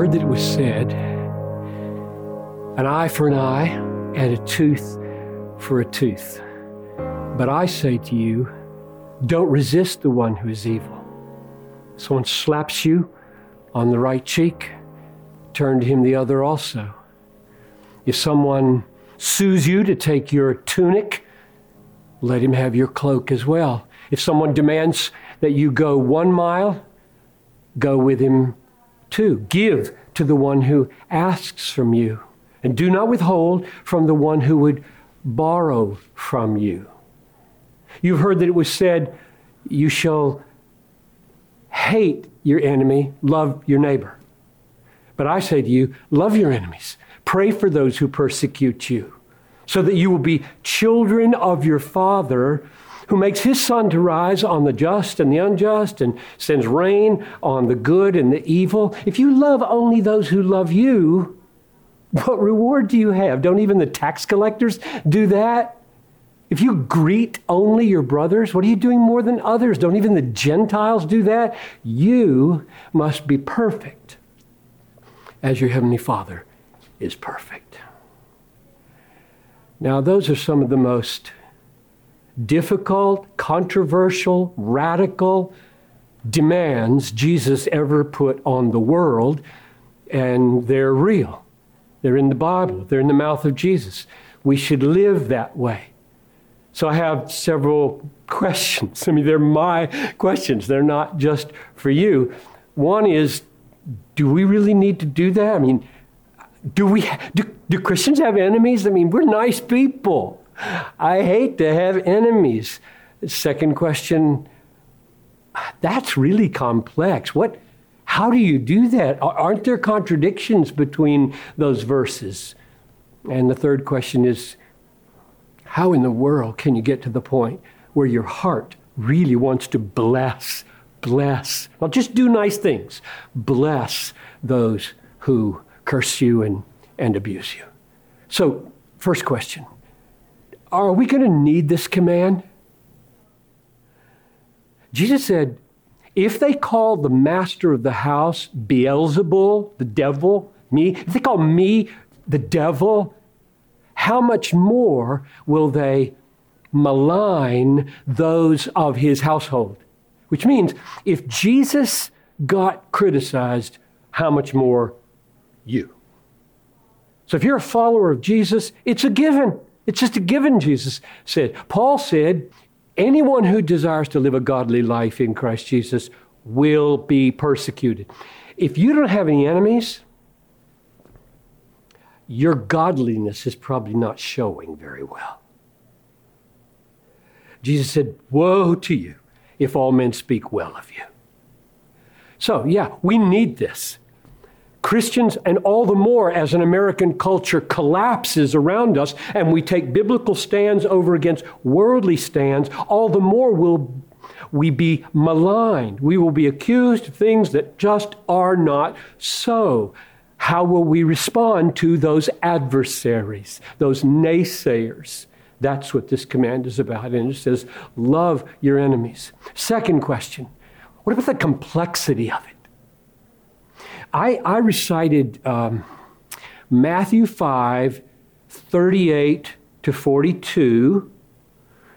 Heard that it was said, an eye for an eye and a tooth for a tooth. But I say to you, don't resist the one who is evil. Someone slaps you on the right cheek, turn to him the other also. If someone sues you to take your tunic, let him have your cloak as well. If someone demands that you go one mile, go with him two. Give to the one who asks from you, and do not withhold from the one who would borrow from you. You've heard that it was said, You shall hate your enemy, love your neighbor. But I say to you, love your enemies, pray for those who persecute you, so that you will be children of your Father who makes his sun to rise on the just and the unjust and sends rain on the good and the evil. If you love only those who love you, what reward do you have? Don't even the tax collectors do that? If you greet only your brothers, what are you doing more than others? Don't even the Gentiles do that? You must be perfect as your Heavenly Father is perfect. Now, those are some of the most difficult, controversial, radical demands Jesus ever put on the world, and they're real. They're in the Bible, they're in the mouth of Jesus. We should live that way. So I have several questions. I mean, they're my questions, they're not just for you. One is do we really need to do that? I mean, do we do, do Christians have enemies? I mean, we're nice people. I hate to have enemies. Second question that's really complex. What, how do you do that? Aren't there contradictions between those verses? And the third question is how in the world can you get to the point where your heart really wants to bless, bless, well, just do nice things, bless those who curse you and, and abuse you? So, first question are we going to need this command? Jesus said, if they call the master of the house Beelzebul, the devil, me, if they call me the devil, how much more will they malign those of his household? Which means if Jesus got criticized, how much more you? So if you're a follower of Jesus, it's a given. It's just a given, Jesus said. Paul said, anyone who desires to live a godly life in Christ Jesus will be persecuted. If you don't have any enemies, your godliness is probably not showing very well. Jesus said, Woe to you if all men speak well of you. So, yeah, we need this. Christians, and all the more as an American culture collapses around us and we take biblical stands over against worldly stands, all the more will we be maligned. We will be accused of things that just are not so. How will we respond to those adversaries, those naysayers? That's what this command is about. And it says, love your enemies. Second question what about the complexity of it? I, I recited um, Matthew 5, 38 to 42,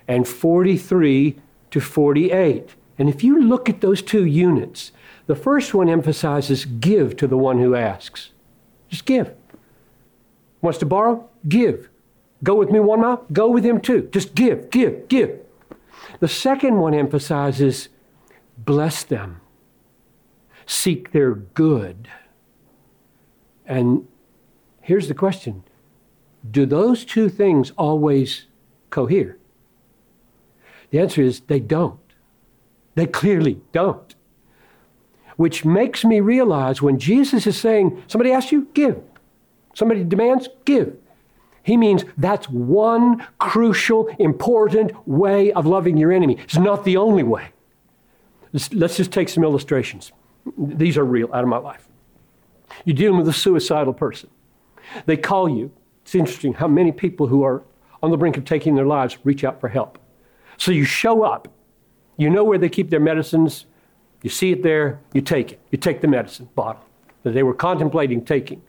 and 43 to 48. And if you look at those two units, the first one emphasizes give to the one who asks. Just give. Wants to borrow? Give. Go with me one mile? Go with him two. Just give, give, give. The second one emphasizes bless them seek their good. And here's the question Do those two things always cohere? The answer is they don't. They clearly don't. Which makes me realize when Jesus is saying, somebody asks you, give. Somebody demands, give. He means that's one crucial, important way of loving your enemy. It's not the only way. Let's just take some illustrations. These are real out of my life. You're dealing with a suicidal person. They call you. It's interesting how many people who are on the brink of taking their lives reach out for help. So you show up. You know where they keep their medicines. You see it there. You take it. You take the medicine bottle. that they were contemplating taking,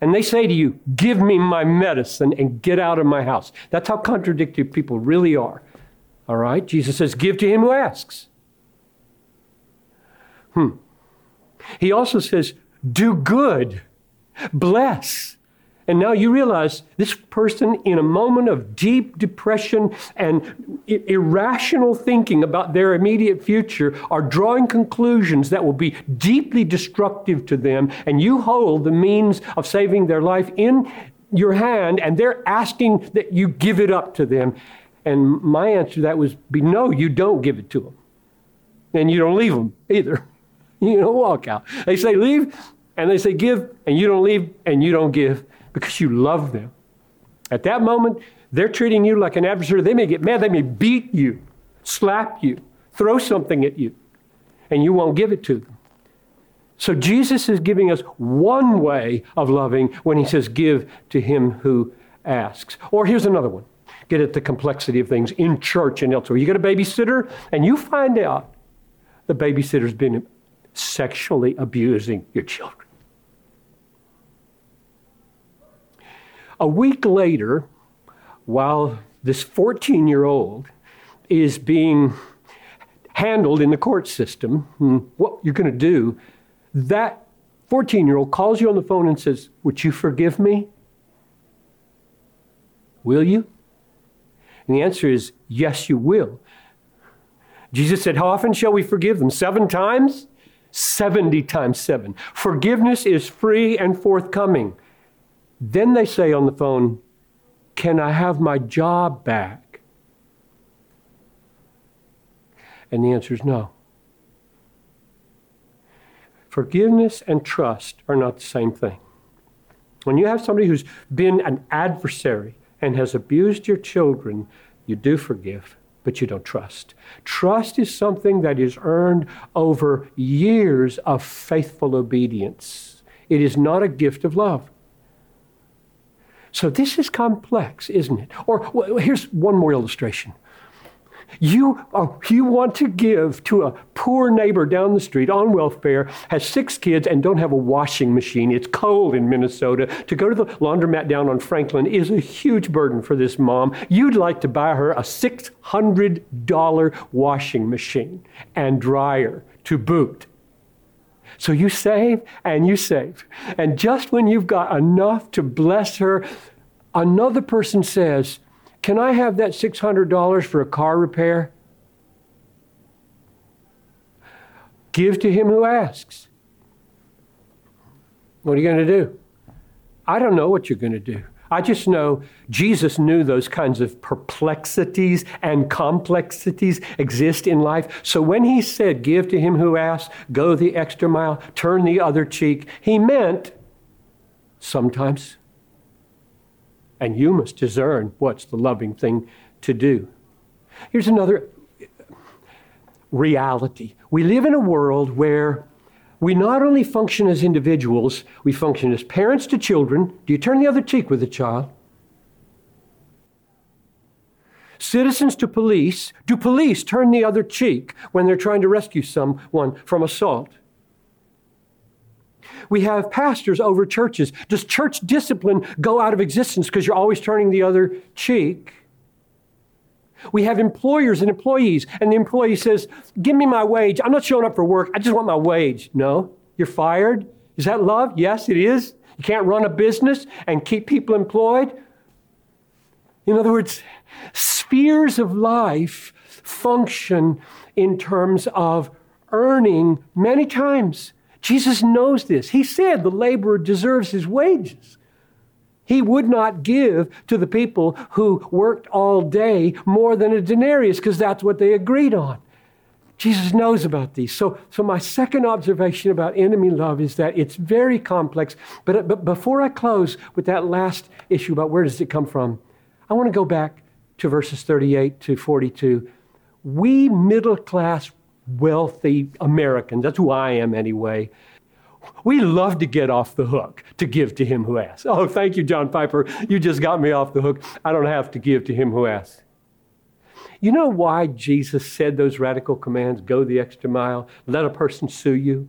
and they say to you, Give me my medicine and get out of my house. That's how contradictory people really are. All right? Jesus says, Give to him who asks. Hmm. He also says, Do good, bless. And now you realize this person, in a moment of deep depression and irrational thinking about their immediate future, are drawing conclusions that will be deeply destructive to them. And you hold the means of saving their life in your hand, and they're asking that you give it up to them. And my answer to that was be no, you don't give it to them. And you don't leave them either. You don't walk out. They say leave, and they say give, and you don't leave, and you don't give because you love them. At that moment, they're treating you like an adversary. They may get mad, they may beat you, slap you, throw something at you, and you won't give it to them. So Jesus is giving us one way of loving when he says, Give to him who asks. Or here's another one get at the complexity of things in church and elsewhere. You get a babysitter, and you find out the babysitter's been sexually abusing your children. A week later, while this 14 year old is being handled in the court system, hmm, what you're going to do, that 14 year old calls you on the phone and says, Would you forgive me? Will you? And the answer is, Yes, you will. Jesus said, How often shall we forgive them? Seven times? 70 times seven. Forgiveness is free and forthcoming. Then they say on the phone, Can I have my job back? And the answer is no. Forgiveness and trust are not the same thing. When you have somebody who's been an adversary and has abused your children, you do forgive, but you don't trust. Trust is something that is earned over years of faithful obedience. It is not a gift of love. So this is complex, isn't it? Or well, here's one more illustration. You, uh, you want to give to a poor neighbor down the street on welfare, has six kids, and don't have a washing machine. It's cold in Minnesota. To go to the laundromat down on Franklin is a huge burden for this mom. You'd like to buy her a $600 washing machine and dryer to boot. So you save and you save. And just when you've got enough to bless her, another person says, Can I have that $600 for a car repair? Give to him who asks. What are you going to do? I don't know what you're going to do. I just know Jesus knew those kinds of perplexities and complexities exist in life. So when he said, Give to him who asks, go the extra mile, turn the other cheek, he meant sometimes. And you must discern what's the loving thing to do. Here's another reality. We live in a world where we not only function as individuals, we function as parents to children. Do you turn the other cheek with a child? Citizens to police. Do police turn the other cheek when they're trying to rescue someone from assault? We have pastors over churches. Does church discipline go out of existence because you're always turning the other cheek? We have employers and employees, and the employee says, Give me my wage. I'm not showing up for work. I just want my wage. No, you're fired. Is that love? Yes, it is. You can't run a business and keep people employed. In other words, spheres of life function in terms of earning many times. Jesus knows this. He said the laborer deserves his wages. He would not give to the people who worked all day more than a denarius because that's what they agreed on. Jesus knows about these. So, so my second observation about enemy love is that it's very complex. But, but before I close with that last issue about where does it come from, I want to go back to verses 38 to 42. We middle class, wealthy Americans, that's who I am anyway, we love to get off the hook to give to him who asks. Oh, thank you, John Piper. You just got me off the hook. I don't have to give to him who asks. You know why Jesus said those radical commands go the extra mile, let a person sue you,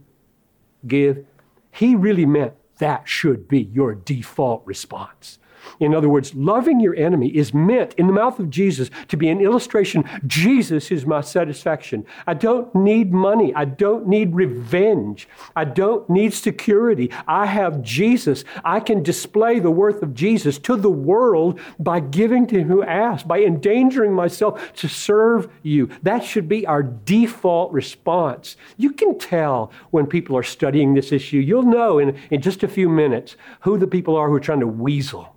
give? he really meant that should be your default response. In other words, loving your enemy is meant in the mouth of Jesus to be an illustration Jesus is my satisfaction. I don't need money. I don't need revenge. I don't need security. I have Jesus. I can display the worth of Jesus to the world by giving to who asks, by endangering myself to serve you. That should be our default response. You can tell when people are studying this issue. You'll know in, in just a few minutes who the people are who are trying to weasel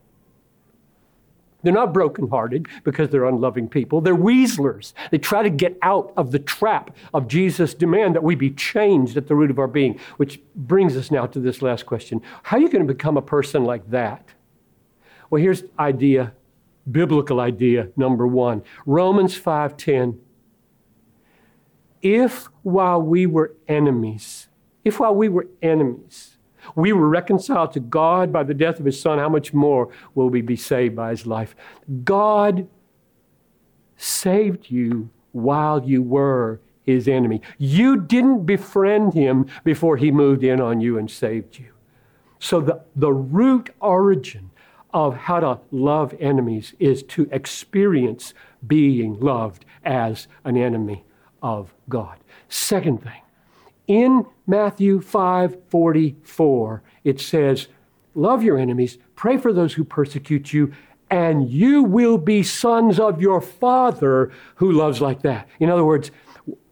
they're not brokenhearted because they're unloving people. They're weaslers. They try to get out of the trap of Jesus' demand that we be changed at the root of our being, which brings us now to this last question. How are you going to become a person like that? Well, here's idea, biblical idea number 1. Romans 5:10. If while we were enemies, if while we were enemies, we were reconciled to God by the death of his son. How much more will we be saved by his life? God saved you while you were his enemy. You didn't befriend him before he moved in on you and saved you. So, the, the root origin of how to love enemies is to experience being loved as an enemy of God. Second thing, in Matthew 5 44, it says, Love your enemies, pray for those who persecute you, and you will be sons of your Father who loves like that. In other words,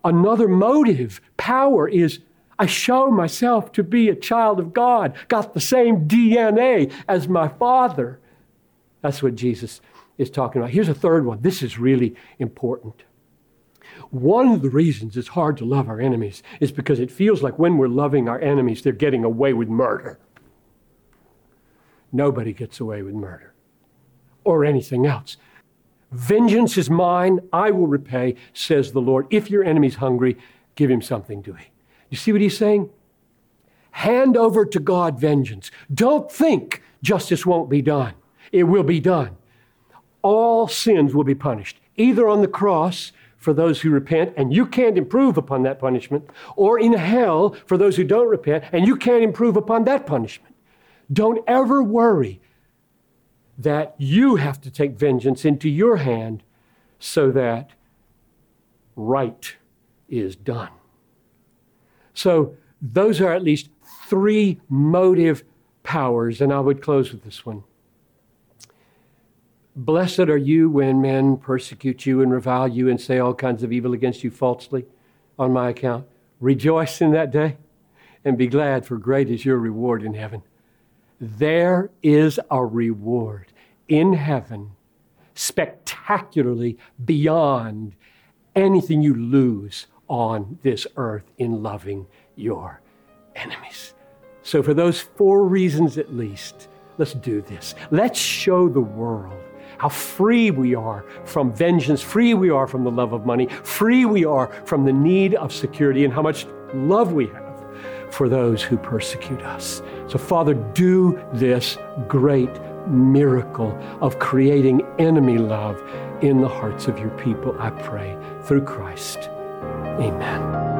another motive, power is I show myself to be a child of God, got the same DNA as my Father. That's what Jesus is talking about. Here's a third one. This is really important. One of the reasons it's hard to love our enemies is because it feels like when we're loving our enemies, they're getting away with murder. Nobody gets away with murder or anything else. Vengeance is mine, I will repay, says the Lord. If your enemy's hungry, give him something to eat. You see what he's saying? Hand over to God vengeance. Don't think justice won't be done. It will be done. All sins will be punished, either on the cross for those who repent, and you can't improve upon that punishment, or in hell for those who don't repent, and you can't improve upon that punishment. Don't ever worry that you have to take vengeance into your hand so that right is done. So, those are at least three motive powers, and I would close with this one. Blessed are you when men persecute you and revile you and say all kinds of evil against you falsely on my account. Rejoice in that day and be glad, for great is your reward in heaven. There is a reward in heaven spectacularly beyond anything you lose on this earth in loving your enemies. So, for those four reasons at least, let's do this. Let's show the world how free we are from vengeance, free we are from the love of money, free we are from the need of security, and how much love we have for those who persecute us. So, Father, do this great miracle of creating enemy love in the hearts of your people, I pray, through Christ. Amen.